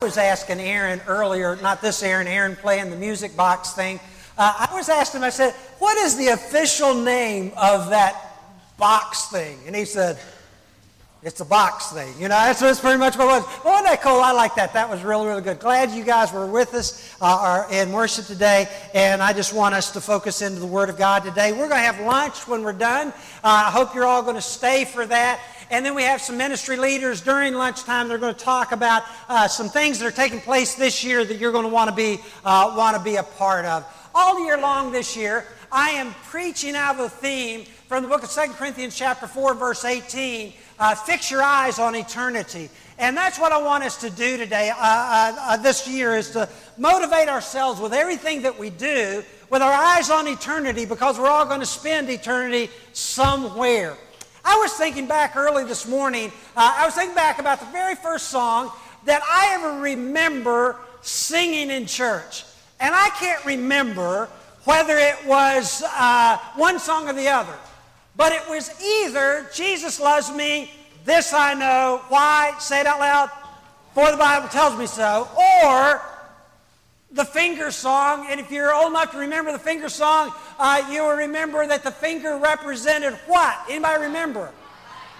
I was asking Aaron earlier, not this Aaron, Aaron playing the music box thing. Uh, I was asking him, I said, what is the official name of that box thing? And he said, it's a box thing. You know, that's, that's pretty much what it was. Well, wasn't that cool? I like that. That was really, really good. Glad you guys were with us uh, in worship today. And I just want us to focus into the Word of God today. We're going to have lunch when we're done. Uh, I hope you're all going to stay for that. And then we have some ministry leaders during lunchtime. They're going to talk about uh, some things that are taking place this year that you're going to want to be uh, want to be a part of. All year long this year, I am preaching out of a theme from the book of 2 Corinthians chapter 4, verse 18. Uh, fix your eyes on eternity. And that's what I want us to do today, uh, uh, uh, this year, is to motivate ourselves with everything that we do with our eyes on eternity because we're all going to spend eternity somewhere. I was thinking back early this morning, uh, I was thinking back about the very first song that I ever remember singing in church. And I can't remember whether it was uh, one song or the other. But it was either Jesus loves me, this I know, why, say it out loud, for the Bible tells me so, or the finger song. And if you're old enough to remember the finger song, uh, you will remember that the finger represented what? Anybody remember?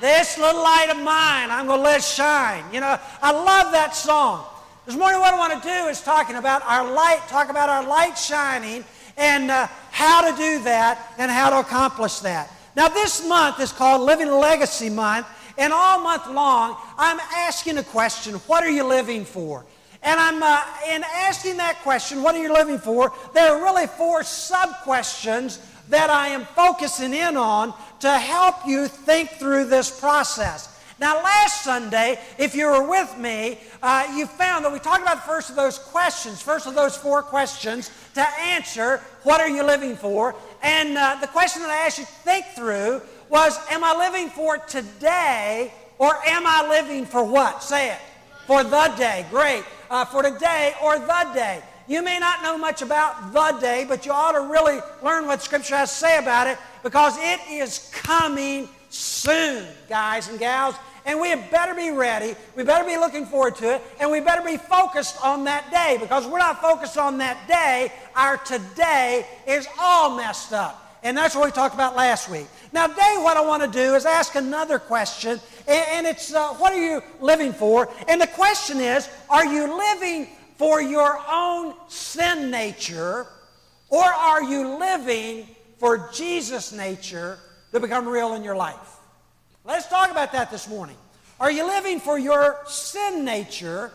This little light of mine, I'm going to let shine. You know, I love that song. This morning, what I want to do is talking about our light, talk about our light shining and uh, how to do that and how to accomplish that. Now, this month is called Living Legacy Month, and all month long, I'm asking a question What are you living for? And I'm uh, in asking that question, what are you living for? There are really four sub questions that I am focusing in on to help you think through this process. Now, last Sunday, if you were with me, uh, you found that we talked about the first of those questions, first of those four questions to answer what are you living for? And uh, the question that I asked you to think through was Am I living for today or am I living for what? Say it. For the day. Great. Uh, for today or the day. You may not know much about the day, but you ought to really learn what Scripture has to say about it because it is coming soon, guys and gals. And we had better be ready. We better be looking forward to it. And we better be focused on that day because we're not focused on that day. Our today is all messed up. And that's what we talked about last week. Now, today, what I want to do is ask another question. And, it's uh, what are you living for? And the question is are you living for your own sin nature, or are you living for Jesus' nature to become real in your life? Let's talk about that this morning. Are you living for your sin nature,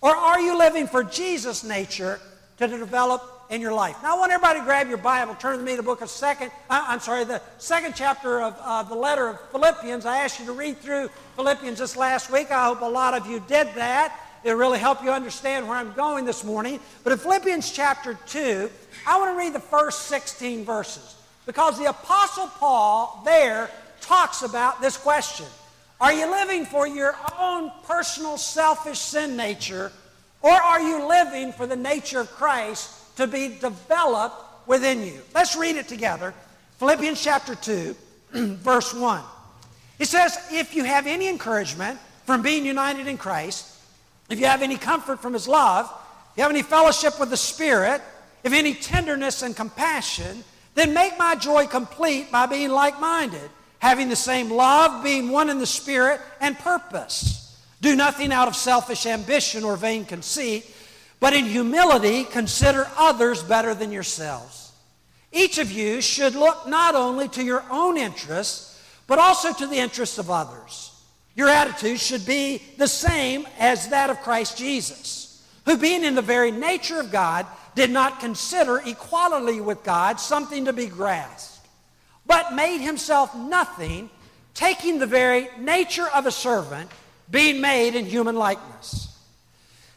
or are you living for Jesus' nature to develop in your life? Now, I want everybody to grab your Bible, turn to me the book of second, uh, I'm sorry, the second chapter of uh, the letter of Philippians. I asked you to read through Philippians this last week. I hope a lot of you did that. It'll really help you understand where I'm going this morning. But in Philippians chapter 2, I want to read the first 16 verses because the Apostle Paul there talks about this question Are you living for your own personal selfish sin nature, or are you living for the nature of Christ to be developed within you? Let's read it together. Philippians chapter 2, verse 1. It says, If you have any encouragement from being united in Christ, if you have any comfort from his love, if you have any fellowship with the Spirit, if any tenderness and compassion, then make my joy complete by being like minded, having the same love, being one in the Spirit and purpose. Do nothing out of selfish ambition or vain conceit, but in humility consider others better than yourselves. Each of you should look not only to your own interests, but also to the interests of others. Your attitude should be the same as that of Christ Jesus, who, being in the very nature of God, did not consider equality with God something to be grasped, but made himself nothing, taking the very nature of a servant, being made in human likeness.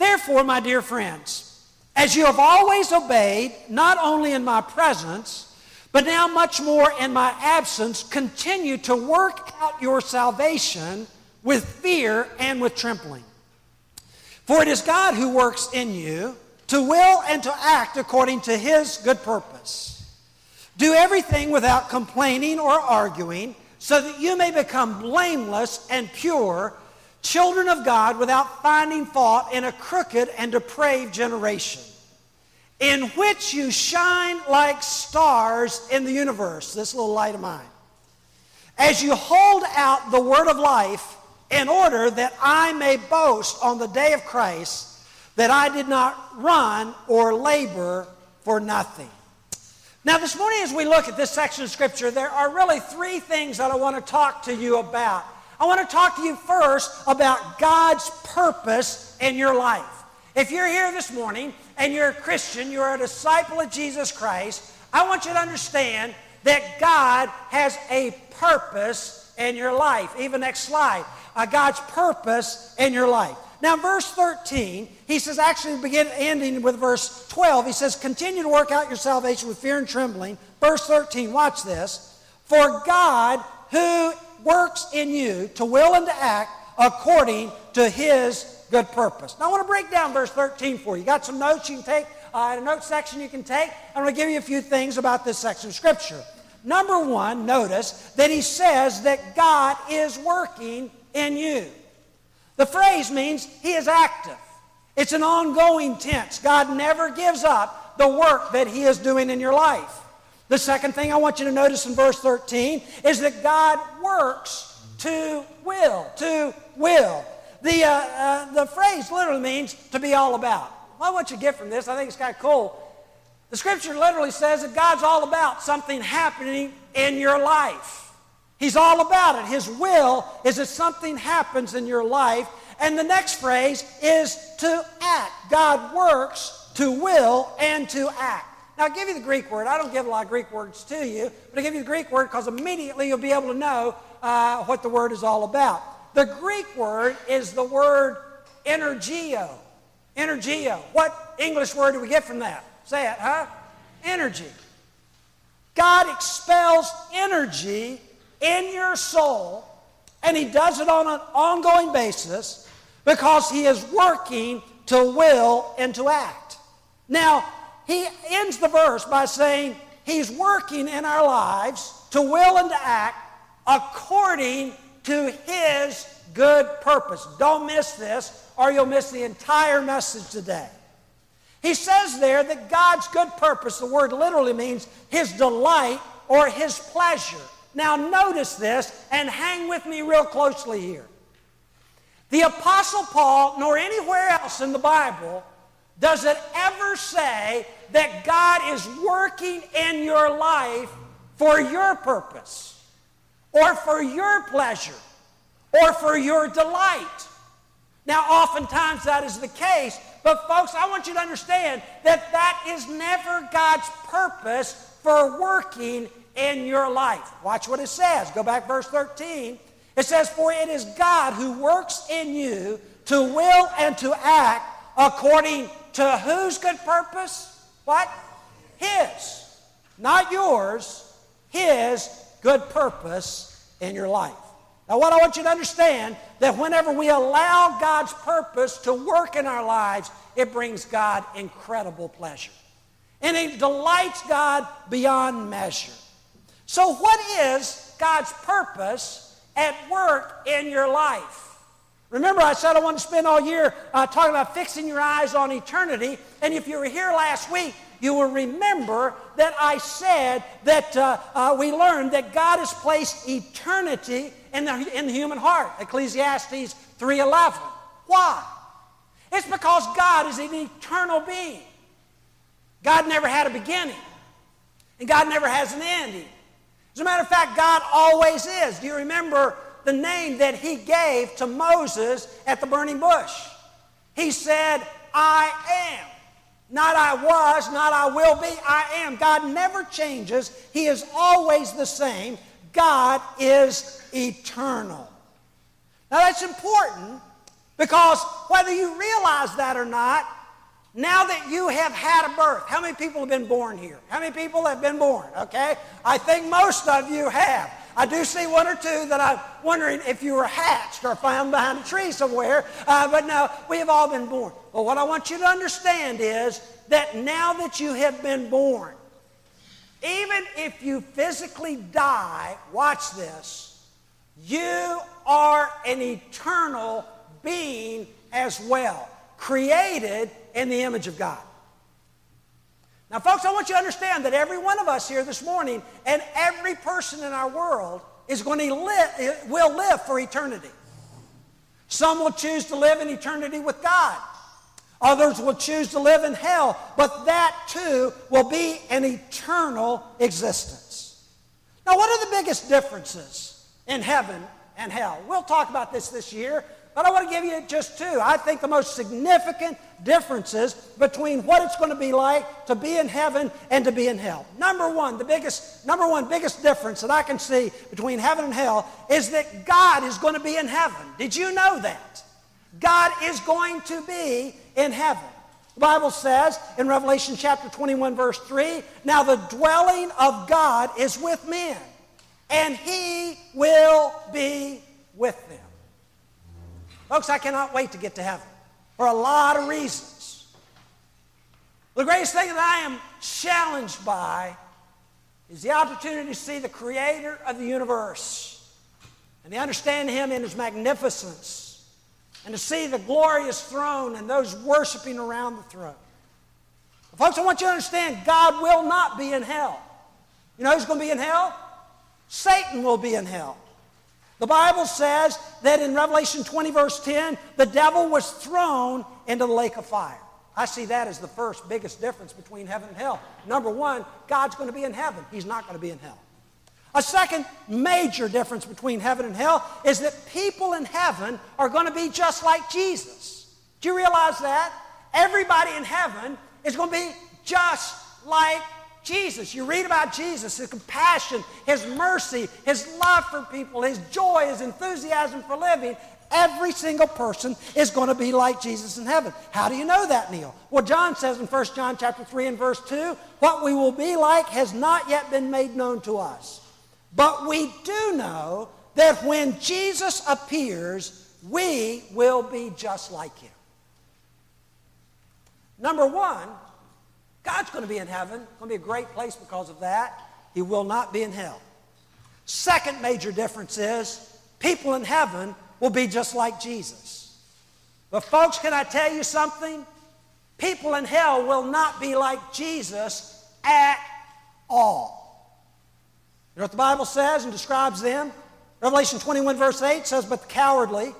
Therefore, my dear friends, as you have always obeyed, not only in my presence, but now much more in my absence, continue to work out your salvation with fear and with trembling. For it is God who works in you to will and to act according to his good purpose. Do everything without complaining or arguing, so that you may become blameless and pure, children of God without finding fault in a crooked and depraved generation, in which you shine like stars in the universe, this little light of mine, as you hold out the word of life in order that I may boast on the day of Christ that I did not run or labor for nothing. Now, this morning, as we look at this section of Scripture, there are really three things that I want to talk to you about. I want to talk to you first about God's purpose in your life. If you're here this morning and you're a Christian, you're a disciple of Jesus Christ, I want you to understand that God has a purpose in your life. Even next slide uh, God's purpose in your life. Now, verse 13, he says, actually, begin ending with verse 12, he says, continue to work out your salvation with fear and trembling. Verse 13, watch this. For God, who works in you to will and to act according to his good purpose. Now, I want to break down verse 13 for you. You got some notes you can take, uh, a note section you can take. I'm going to give you a few things about this section of Scripture. Number one, notice that he says that God is working in you. The phrase means he is active. It's an ongoing tense. God never gives up the work that he is doing in your life. The second thing I want you to notice in verse 13 is that God works to will, to will. The, uh, uh, the phrase literally means to be all about. Well, what you get from this, I think it's kind of cool. The scripture literally says that God's all about something happening in your life. He's all about it. His will is that something happens in your life. And the next phrase is to act. God works to will and to act. Now, I'll give you the Greek word. I don't give a lot of Greek words to you, but I give you the Greek word because immediately you'll be able to know uh, what the word is all about. The Greek word is the word energio. Energio. What English word do we get from that? Say it, huh? Energy. God expels energy in your soul, and He does it on an ongoing basis because He is working to will and to act. Now, He ends the verse by saying He's working in our lives to will and to act according to His good purpose. Don't miss this, or you'll miss the entire message today. He says there that God's good purpose, the word literally means His delight or His pleasure. Now, notice this and hang with me real closely here. The Apostle Paul, nor anywhere else in the Bible, does it ever say that God is working in your life for your purpose, or for your pleasure, or for your delight. Now, oftentimes that is the case, but folks, I want you to understand that that is never God's purpose for working in your life. Watch what it says. Go back verse 13. It says, For it is God who works in you to will and to act according to whose good purpose? What? His. Not yours. His good purpose in your life. Now, what I want you to understand that whenever we allow God's purpose to work in our lives, it brings God incredible pleasure. And it delights God beyond measure. So, what is God's purpose at work in your life? Remember, I said I want to spend all year uh, talking about fixing your eyes on eternity. And if you were here last week, you will remember that I said that uh, uh, we learned that God has placed eternity in the, in the human heart. Ecclesiastes 3.11. Why? It's because God is an eternal being. God never had a beginning. And God never has an ending. As a matter of fact, God always is. Do you remember the name that he gave to Moses at the burning bush? He said, I am. Not I was, not I will be, I am. God never changes. He is always the same. God is eternal. Now that's important Because whether you realize that or not, now that you have had a birth, how many people have been born here? How many people have been born? Okay? I think most of you have. I do see one or two that I'm wondering if you were hatched or found behind a tree somewhere. Uh, but no, we have all been born. But what I want you to understand is that now that you have been born, even if you physically die, watch this, you are an eternal being as well, created in the image of God. Now, folks, I want you to understand that every one of us here this morning and every person in our world is going to live, will live for eternity. Some will choose to live in eternity with God. Others will choose to live in hell, but that too will be an eternal existence. Now, what are the biggest differences in heaven and hell? We'll talk about this this year, but I want to give you just two. I think the most significant differences between what it's going to be like to be in heaven and to be in hell. Number one, the biggest, number one biggest difference that I can see between heaven and hell is that God is going to be in heaven. Did you know that? God is going to be in heaven. The Bible says in Revelation chapter 21, verse 3 Now the dwelling of God is with men, and he will be with them. Folks, I cannot wait to get to heaven for a lot of reasons. The greatest thing that I am challenged by is the opportunity to see the creator of the universe and to understand him in his magnificence and to see the glorious throne and those worshiping around the throne. Folks, I want you to understand God will not be in hell. You know who's going to be in hell? Satan will be in hell. The Bible says that in Revelation 20, verse 10, the devil was thrown into the lake of fire. I see that as the first biggest difference between heaven and hell. Number one, God's going to be in heaven. He's not going to be in hell. A second major difference between heaven and hell is that people in heaven are going to be just like Jesus. Do you realize that? Everybody in heaven is going to be just like Jesus. You read about Jesus, his compassion, his mercy, his love for people, his joy, his enthusiasm for living. Every single person is going to be like Jesus in heaven. How do you know that, Neil? Well, John says in 1 John chapter 3 and verse 2, what we will be like has not yet been made known to us. But we do know that when Jesus appears, we will be just like him. Number one, God's going to be in heaven. It's going to be a great place because of that. He will not be in hell. Second major difference is people in heaven will be just like Jesus. But, folks, can I tell you something? People in hell will not be like Jesus at all. You know what the Bible says and describes them? Revelation 21, verse 8 says, But the cowardly,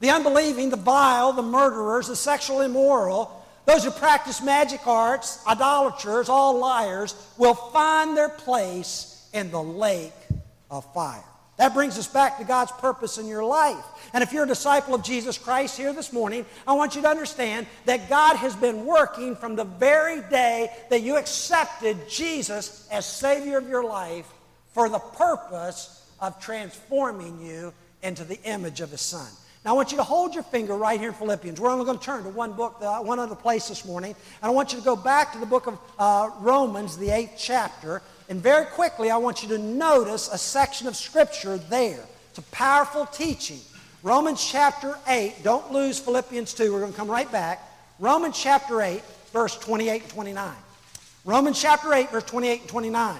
the unbelieving, the vile, the murderers, the sexual immoral, those who practice magic arts, idolaters, all liars, will find their place in the lake of fire. That brings us back to God's purpose in your life. And if you're a disciple of Jesus Christ here this morning, I want you to understand that God has been working from the very day that you accepted Jesus as Savior of your life for the purpose of transforming you into the image of His Son. Now, I want you to hold your finger right here in Philippians. We're only going to turn to one book, uh, one other place this morning. And I want you to go back to the book of uh, Romans, the eighth chapter. And very quickly, I want you to notice a section of Scripture there. It's a powerful teaching. Romans chapter 8. Don't lose Philippians 2. We're going to come right back. Romans chapter 8, verse 28 and 29. Romans chapter 8, verse 28 and 29.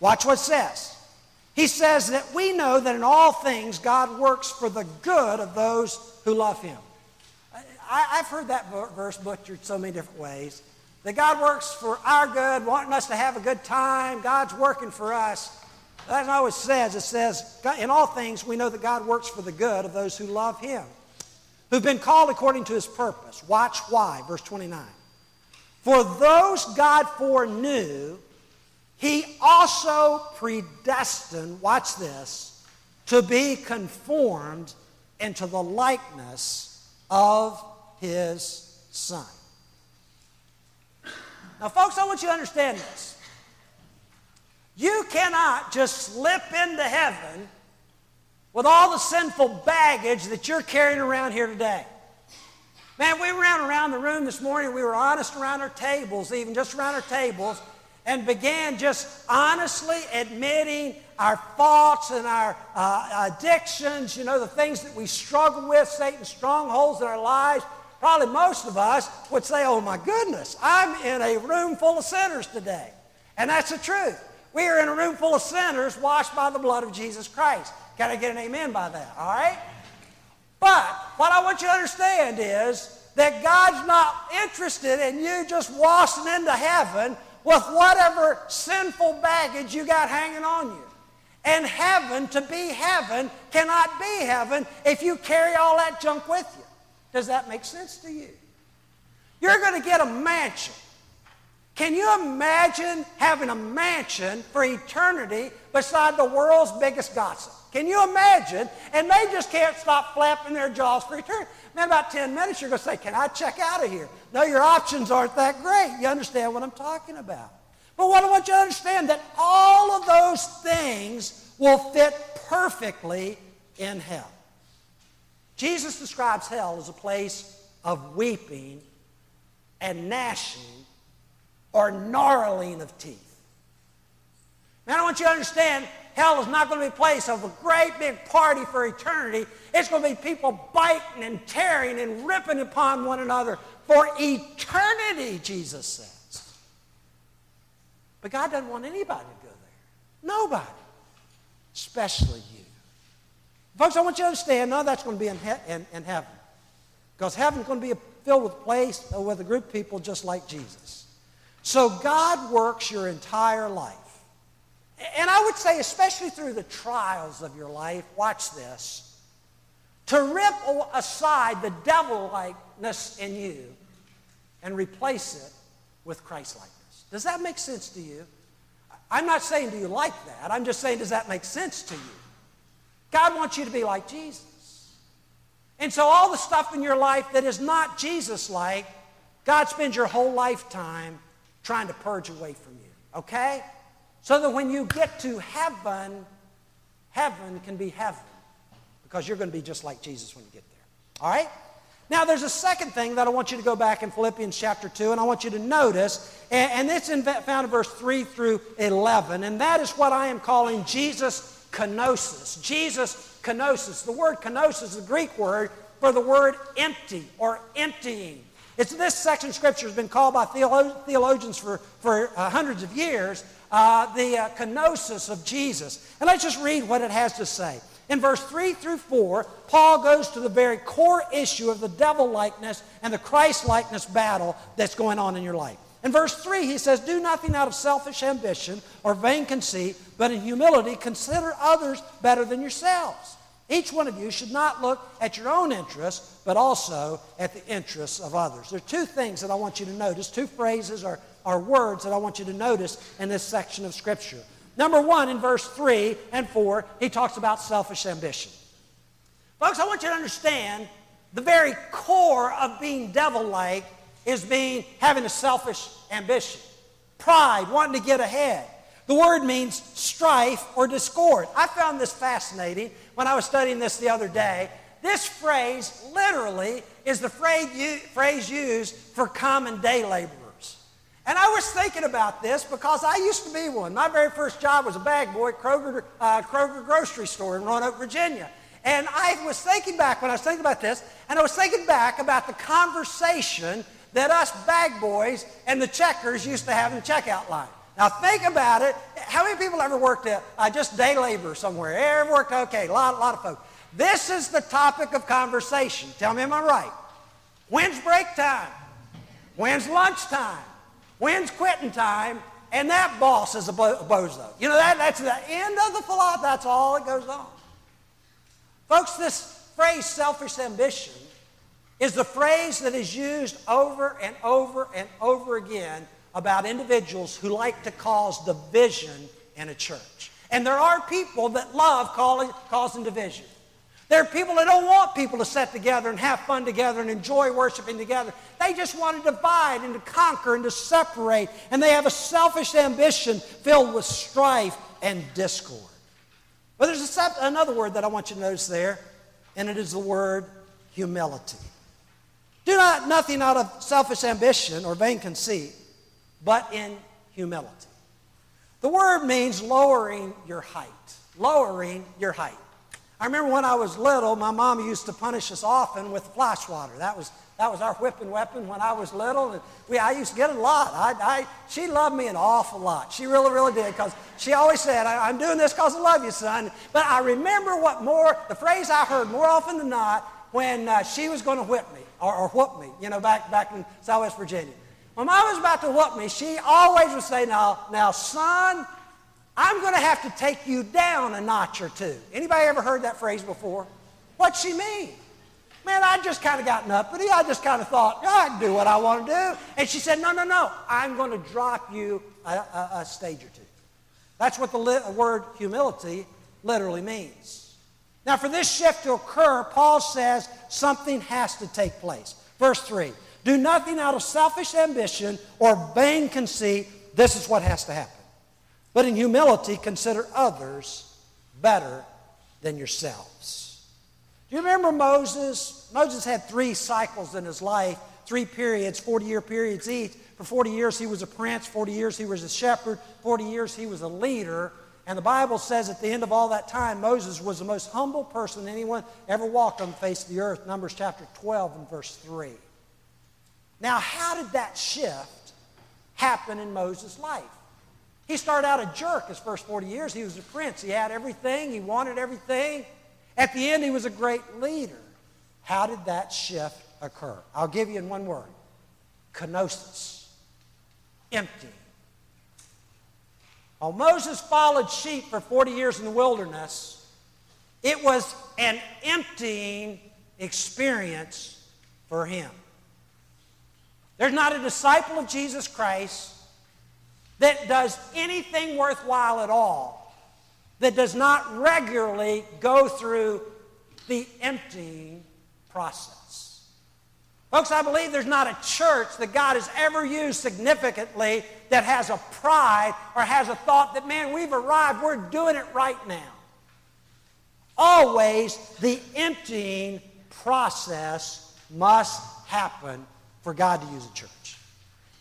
Watch what it says. He says that we know that in all things God works for the good of those who love Him. I, have heard that verse butchered so many different ways. That God works for our good, wanting us to have a good time. God's working for us. That's not what it says. It says, in all things, we know that God works for the good of those who love Him, who've been called according to His purpose. Watch why, verse 29. For those God foreknew, he also predestined, watch this, to be conformed into the likeness of his son. Now, folks, I want you to understand this. You cannot just slip into heaven with all the sinful baggage that you're carrying around here today. Man, we ran around the room this morning. We were honest around our tables, even just around our tables, and began just honestly admitting our faults and our uh, addictions, you know, the things that we struggle with, Satan's strongholds in our lives. Probably most of us would say, oh my goodness, I'm in a room full of sinners today. And that's the truth. We are in a room full of sinners washed by the blood of Jesus Christ. Can I get an amen by that? All right? But what I want you to understand is that God's not interested in you just washing into heaven with whatever sinful baggage you got hanging on you. And heaven, to be heaven, cannot be heaven if you carry all that junk with you. Does that make sense to you? You're going to get a mansion. Can you imagine having a mansion for eternity beside the world's biggest gossip? Can you imagine? And they just can't stop flapping their jaws for eternity. Man, about 10 minutes, you're going to say, Can I check out of here? No, your options aren't that great. You understand what I'm talking about. But what I want you to understand that all of those things will fit perfectly in hell. Jesus describes hell as a place of weeping and gnashing or gnarling of teeth. Man, I want you to understand hell is not going to be a place of a great big party for eternity. It's going to be people biting and tearing and ripping upon one another for eternity, Jesus says. But God doesn't want anybody to go there. Nobody. Especially you. Folks, I want you to understand none of that's going to be in, he- in, in heaven. Because heaven's going to be filled with place uh, with a group of people just like Jesus. So God works your entire life. And I would say, especially through the trials of your life, watch this, to rip aside the devil likeness in you and replace it with Christ likeness. Does that make sense to you? I'm not saying do you like that. I'm just saying, does that make sense to you? God wants you to be like Jesus. And so, all the stuff in your life that is not Jesus like, God spends your whole lifetime trying to purge away from you. Okay? So that when you get to heaven, heaven can be heaven because you're going to be just like Jesus when you get there. All right? Now, there's a second thing that I want you to go back in Philippians chapter 2, and I want you to notice, and, and it's in, found in verse 3 through 11, and that is what I am calling Jesus kenosis. Jesus kenosis. The word kenosis is the Greek word for the word empty or emptying. It's this section of Scripture has been called by theologians for, for uh, hundreds of years uh, the uh, kenosis of Jesus. And let's just read what it has to say. In verse 3 through 4, Paul goes to the very core issue of the devil likeness and the Christ likeness battle that's going on in your life. In verse 3, he says, Do nothing out of selfish ambition or vain conceit, but in humility consider others better than yourselves. Each one of you should not look at your own interests, but also at the interests of others. There are two things that I want you to notice, two phrases or are words that I want you to notice in this section of Scripture. Number one, in verse 3 and 4, he talks about selfish ambition. Folks, I want you to understand the very core of being devil like is being having a selfish ambition, pride, wanting to get ahead. The word means strife or discord. I found this fascinating when I was studying this the other day. This phrase literally is the phrase used for common day labor. And I was thinking about this because I used to be one. My very first job was a bag boy at Kroger, uh, Kroger grocery store in Roanoke, Virginia. And I was thinking back when I was thinking about this, and I was thinking back about the conversation that us bag boys and the checkers used to have in the checkout line. Now think about it. How many people ever worked at uh, just day labor somewhere? Ever worked? Okay, a lot, a lot of folks. This is the topic of conversation. Tell me, am I right? When's break time? When's lunch time? When's quitting time? And that boss is a bozo. You know, that, that's the end of the philosophy. That's all that goes on. Folks, this phrase, selfish ambition, is the phrase that is used over and over and over again about individuals who like to cause division in a church. And there are people that love calling, causing division. There are people that don't want people to sit together and have fun together and enjoy worshiping together. They just want to divide and to conquer and to separate. And they have a selfish ambition filled with strife and discord. But there's a, another word that I want you to notice there, and it is the word humility. Do not nothing out of selfish ambition or vain conceit, but in humility. The word means lowering your height. Lowering your height. I remember when I was little, my mom used to punish us often with flash water. That was, that was our whipping weapon when I was little. And we, I used to get a lot. I, I, she loved me an awful lot. She really, really did because she always said, I, am doing this because I love you, son. But I remember what more, the phrase I heard more often than not when uh, she was going to whip me or, or whoop me, you know, back, back in Southwest Virginia. When mom was about to whoop me, she always would say, now, now, son, I'm going to have to take you down a notch or two. Anybody ever heard that phrase before? What's she mean? Man, I just kind of gotten uppity. I just kind of thought, yeah, I can do what I want to do. And she said, no, no, no. I'm going to drop you a, a, a stage or two. That's what the li- word humility literally means. Now, for this shift to occur, Paul says something has to take place. Verse 3 Do nothing out of selfish ambition or vain conceit. This is what has to happen. But in humility, consider others better than yourselves. Do you remember Moses? Moses had three cycles in his life, three periods, 40 year periods each. For 40 years, he was a prince, 40 years, he was a shepherd, 40 years, he was a leader. And the Bible says at the end of all that time, Moses was the most humble person anyone ever walked on the face of the earth. Numbers chapter 12 and verse 3. Now, how did that shift happen in Moses' life? He started out a jerk his first 40 years. He was a prince. He had everything. He wanted everything. At the end, he was a great leader. How did that shift occur? I'll give you in one word. Kenosis. Empty. While Moses followed sheep for 40 years in the wilderness, it was an emptying experience for him. There's not a disciple of Jesus Christ that does anything worthwhile at all, that does not regularly go through the emptying process. Folks, I believe there's not a church that God has ever used significantly that has a pride or has a thought that, man, we've arrived, we're doing it right now. Always the emptying process must happen for God to use a church.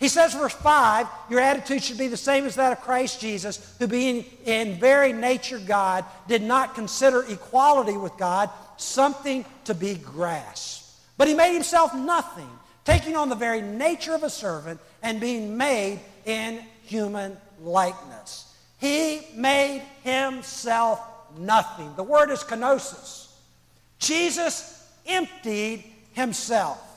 He says, verse 5, your attitude should be the same as that of Christ Jesus, who being in very nature God, did not consider equality with God something to be grasped. But he made himself nothing, taking on the very nature of a servant and being made in human likeness. He made himself nothing. The word is kenosis. Jesus emptied himself.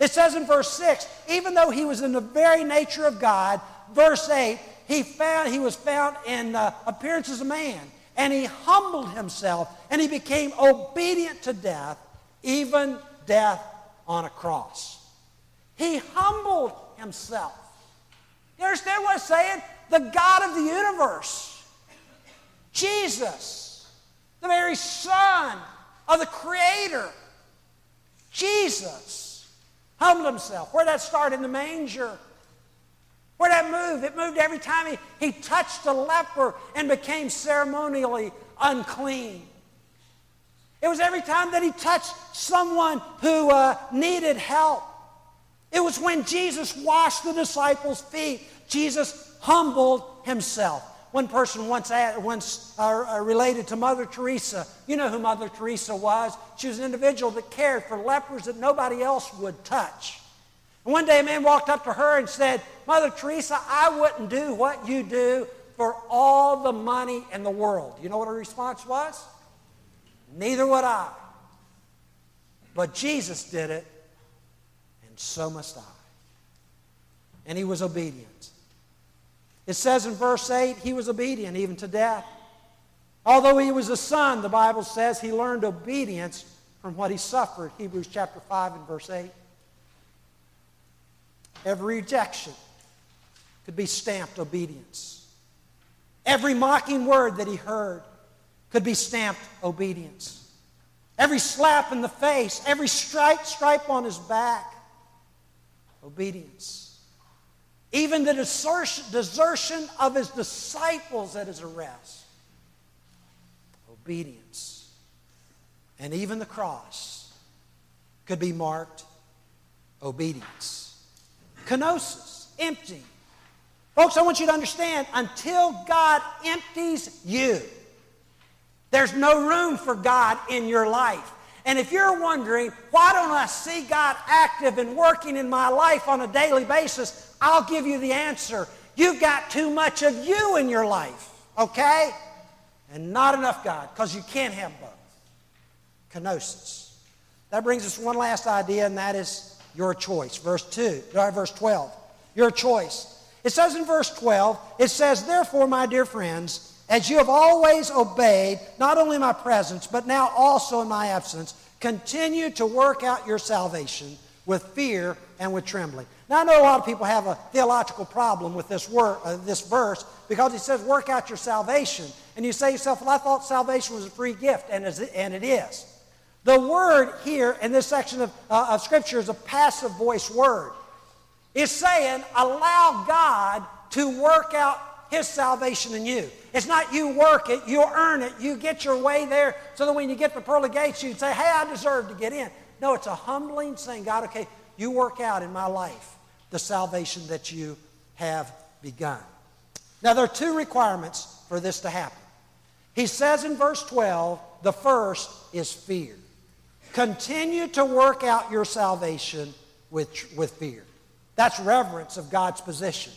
It says in verse 6, even though he was in the very nature of God, verse 8, he, found, he was found in uh, appearance as a man, and he humbled himself, and he became obedient to death, even death on a cross. He humbled himself. You understand what I'm saying? The God of the universe, Jesus, the very Son of the Creator, Jesus humbled himself. Where'd that start? In the manger. Where'd that move? It moved every time he, he touched a leper and became ceremonially unclean. It was every time that he touched someone who uh, needed help. It was when Jesus washed the disciples' feet. Jesus humbled himself. One person once, once uh, uh, related to Mother Teresa. You know who Mother Teresa was. She was an individual that cared for lepers that nobody else would touch. And one day a man walked up to her and said, Mother Teresa, I wouldn't do what you do for all the money in the world. You know what her response was? Neither would I. But Jesus did it, and so must I. And he was obedient. It says in verse 8, he was obedient even to death. Although he was a son, the Bible says he learned obedience from what he suffered. Hebrews chapter 5 and verse 8. Every rejection could be stamped obedience. Every mocking word that he heard could be stamped obedience. Every slap in the face, every stripe, stripe on his back, obedience. Even the desertion of his disciples at his arrest. Obedience. And even the cross could be marked obedience. Kenosis, empty. Folks, I want you to understand until God empties you, there's no room for God in your life. And if you're wondering, why don't I see God active and working in my life on a daily basis, I'll give you the answer. You've got too much of you in your life, okay? And not enough God, because you can't have both. Kenosis. That brings us one last idea, and that is your choice. Verse 2, or verse 12. Your choice. It says in verse 12, it says, Therefore, my dear friends, as you have always obeyed, not only my presence, but now also in my absence, continue to work out your salvation with fear and with trembling. Now, I know a lot of people have a theological problem with this, word, uh, this verse because it says, work out your salvation. And you say to yourself, well, I thought salvation was a free gift, and, and it is. The word here in this section of, uh, of Scripture is a passive voice word. It's saying, allow God to work out His salvation in you. It's not you work it, you earn it, you get your way there so that when you get the pearly gates, you'd say, hey, I deserve to get in. No, it's a humbling saying, God, okay, you work out in my life the salvation that you have begun. Now, there are two requirements for this to happen. He says in verse 12, the first is fear. Continue to work out your salvation with, with fear. That's reverence of God's position.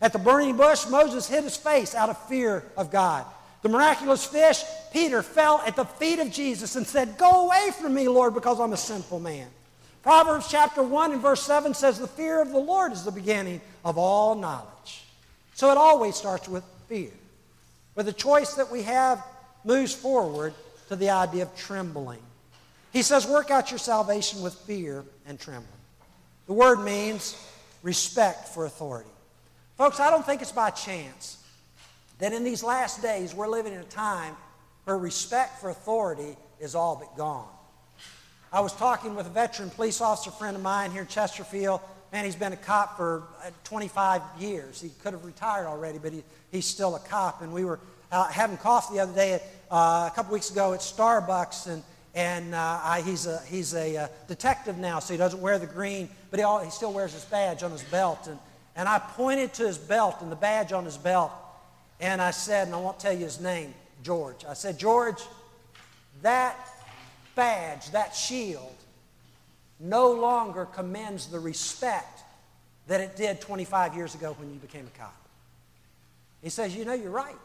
At the burning bush, Moses hid his face out of fear of God. The miraculous fish, Peter fell at the feet of Jesus and said, Go away from me, Lord, because I'm a sinful man. Proverbs chapter 1 and verse 7 says, The fear of the Lord is the beginning of all knowledge. So it always starts with fear. But the choice that we have moves forward to the idea of trembling. He says, Work out your salvation with fear and trembling. The word means respect for authority. Folks, I don't think it's by chance that in these last days we're living in a time where respect for authority is all but gone. I was talking with a veteran police officer friend of mine here in Chesterfield. Man, he's been a cop for uh, 25 years. He could have retired already, but he, he's still a cop. And we were uh, having coffee the other day, at, uh, a couple weeks ago at Starbucks, and, and uh, I, he's, a, he's a uh, detective now, so he doesn't wear the green, but he, all, he still wears his badge on his belt. And, and I pointed to his belt and the badge on his belt, and I said, and I won't tell you his name, George. I said, George, that badge, that shield, no longer commends the respect that it did 25 years ago when you became a cop. He says, You know, you're right.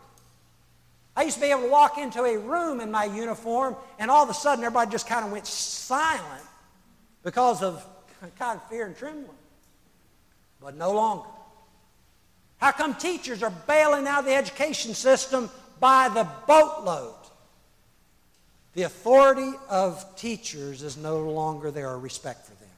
I used to be able to walk into a room in my uniform, and all of a sudden everybody just kind of went silent because of kind of fear and trembling. But no longer. How come teachers are bailing out of the education system by the boatload? The authority of teachers is no longer there, or respect for them.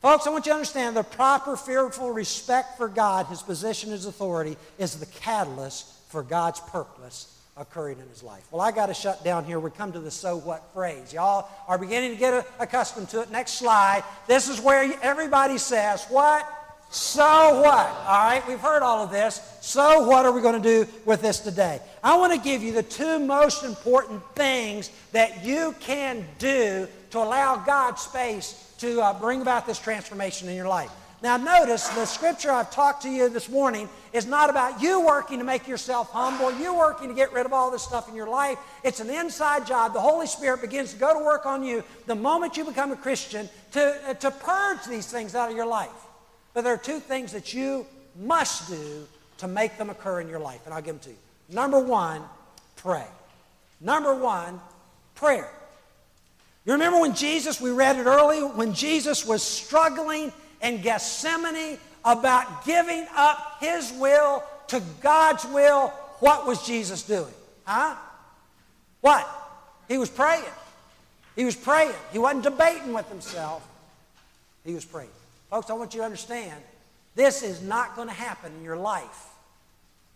Folks, I want you to understand the proper, fearful respect for God, his position, his authority, is the catalyst for God's purpose occurring in his life. Well, I got to shut down here. We come to the so what phrase. Y'all are beginning to get accustomed to it. Next slide. This is where everybody says, What? So what? All right, we've heard all of this. So what are we going to do with this today? I want to give you the two most important things that you can do to allow God space to uh, bring about this transformation in your life. Now, notice the scripture I've talked to you this morning is not about you working to make yourself humble, you working to get rid of all this stuff in your life. It's an inside job. The Holy Spirit begins to go to work on you the moment you become a Christian to, uh, to purge these things out of your life. But there are two things that you must do to make them occur in your life, and I'll give them to you. Number one, pray. Number one, prayer. You remember when Jesus, we read it early, when Jesus was struggling in Gethsemane about giving up his will to God's will, what was Jesus doing? Huh? What? He was praying. He was praying. He wasn't debating with himself. He was praying. Folks, I want you to understand this is not going to happen in your life.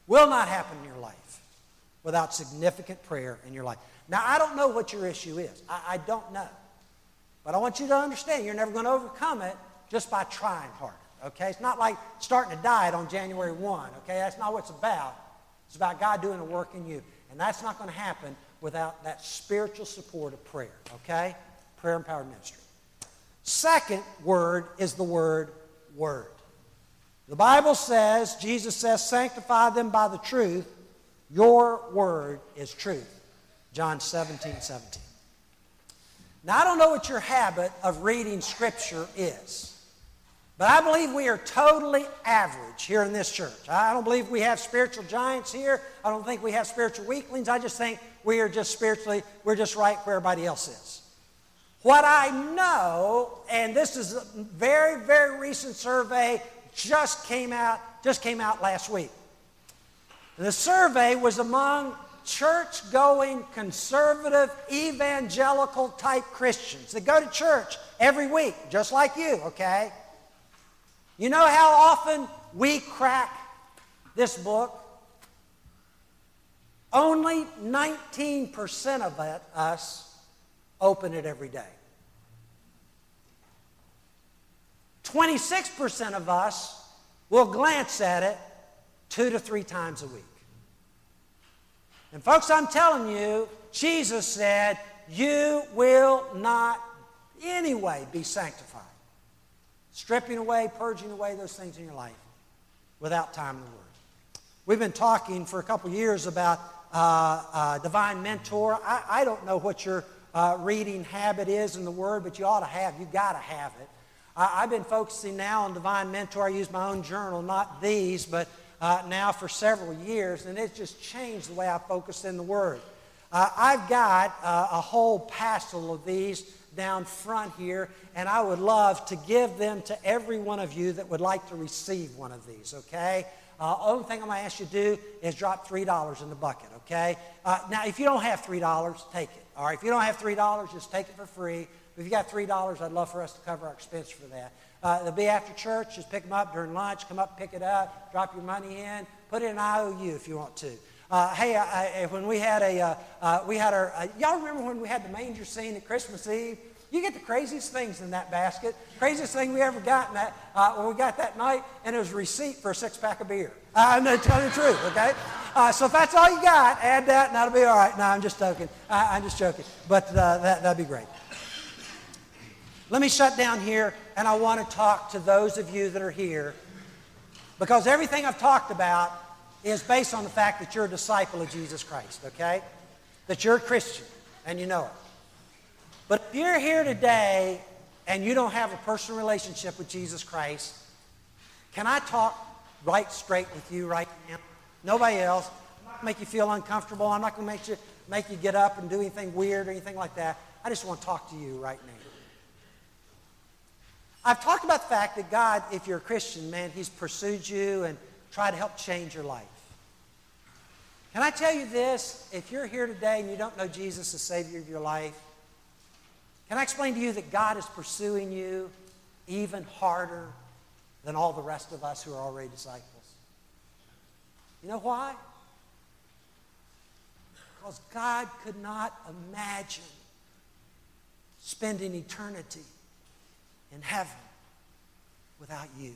Will not happen in your life without significant prayer in your life. Now, I don't know what your issue is. I, I don't know. But I want you to understand you're never going to overcome it just by trying harder. Okay? It's not like starting a diet on January 1. Okay? That's not what it's about. It's about God doing a work in you. And that's not going to happen without that spiritual support of prayer. Okay? Prayer empowered ministry. Second word is the word word. The Bible says, Jesus says, sanctify them by the truth. Your word is truth. John 17, 17. Now, I don't know what your habit of reading Scripture is. But I believe we are totally average here in this church. I don't believe we have spiritual giants here. I don't think we have spiritual weaklings. I just think we are just spiritually, we're just right where everybody else is. What I know, and this is a very, very recent survey, just came out, just came out last week. The survey was among church going, conservative, evangelical type Christians that go to church every week, just like you, okay? You know how often we crack this book? Only 19% of it, us open it every day. 26% of us will glance at it two to three times a week. And, folks, I'm telling you, Jesus said, You will not anyway be sanctified stripping away, purging away those things in your life without time in the Word. We've been talking for a couple years about uh, uh, divine mentor. I, I, don't know what your uh, reading habit is in the Word, but you ought to have. You've got to have it. I, have been focusing now on divine mentor. I use my own journal, not these, but uh, now for several years, and it's just changed the way I focus in the Word. Uh, I've got uh, a whole passel of these down front here, and I would love to give them to every one of you that would like to receive one of these, okay? Uh, only thing I'm going to ask you to do is drop $3 in the bucket, okay? Uh, now, if you don't have $3, take it. All right, if you don't have $3, just take it for free. If you got $3, I'd love for us to cover our expense for that. Uh, they'll be after church. Just pick them up during lunch. Come up, pick it up, drop your money in. Put it in IOU if you want to. Uh, hey, I, I, when we had a, uh, uh, we had our, uh, y'all remember when we had the manger scene at Christmas Eve? You get the craziest things in that basket. Craziest thing we ever got in that, uh, when we got that night, and it was a receipt for a six pack of beer. I'm going to tell you the truth, okay? Uh, so if that's all you got, add that, and that'll be all right. No, I'm just joking. I, am just joking. But that, that'd be great. Let me shut down here, and I want to talk to those of you that are here because everything I've talked about is based on the fact that you're a disciple of Jesus Christ, okay? That you're a Christian and you know it. But if you're here today and you don't have a personal relationship with Jesus Christ, can I talk right straight with you right now? Nobody else. I'm not going to make you feel uncomfortable. I'm not going to make you, make you get up and do anything weird or anything like that. I just want to talk to you right now. I've talked about the fact that God, if you're a Christian, man, He's pursued you and try to help change your life. Can I tell you this? If you're here today and you don't know Jesus as Savior of your life, can I explain to you that God is pursuing you even harder than all the rest of us who are already disciples? You know why? Because God could not imagine spending eternity in heaven without you.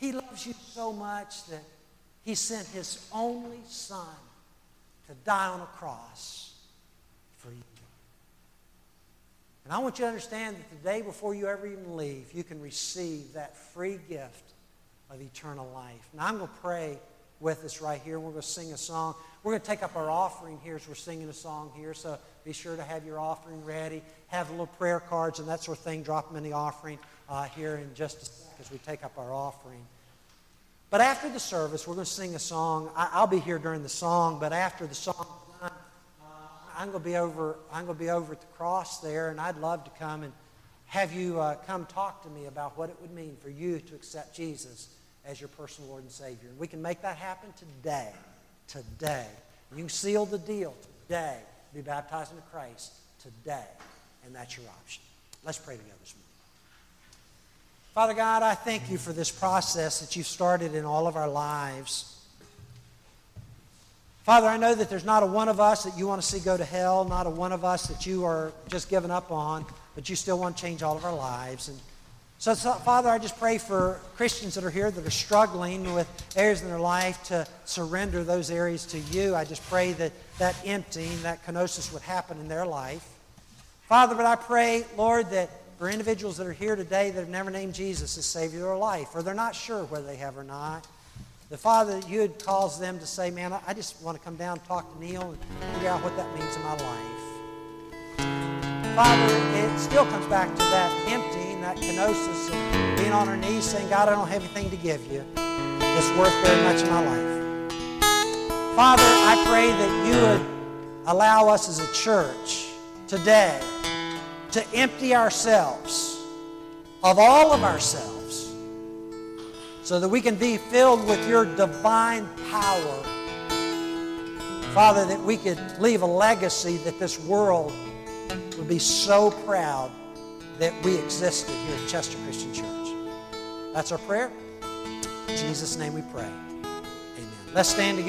He loves you so much that he sent his only son to die on a cross for you. And I want you to understand that the day before you ever even leave, you can receive that free gift of eternal life. Now, I'm going to pray with us right here. We're going to sing a song. We're going to take up our offering here as we're singing a song here. So be sure to have your offering ready. Have little prayer cards and that sort of thing. Drop them in the offering uh, here in just a second as we take up our offering. But after the service, we're going to sing a song. I, will be here during the song, but after the song uh, I'm going to be over. I'm going to be over at the cross there, and I'd love to come and have you uh, come talk to me about what it would mean for you to accept Jesus as your personal Lord and Savior. And we can make that happen today. Today. You can seal the deal today. Be baptized into Christ today, and that's your option. Let's pray together this morning. Father God, I thank you for this process that you've started in all of our lives. Father, I know that there's not a one of us that you want to see go to hell, not a one of us that you are just giving up on, but you still want to change all of our lives. And so, so, Father, I just pray for Christians that are here that are struggling with areas in their life to surrender those areas to you. I just pray that that emptying, that kenosis would happen in their life. Father, but I pray, Lord, that for individuals that are here today that have never named Jesus as Savior of their life, or they're not sure whether they have or not, the Father, you would cause them to say, Man, I just want to come down and talk to Neil and figure out what that means in my life. Father, it still comes back to that emptying, that kenosis of being on our knees saying, God, I don't have anything to give you that's worth very much in my life. Father, I pray that you would allow us as a church today to empty ourselves of all of ourselves so that we can be filled with your divine power. Father, that we could leave a legacy that this world would be so proud that we existed here at Chester Christian Church. That's our prayer. In Jesus' name we pray. Amen. Let's stand together.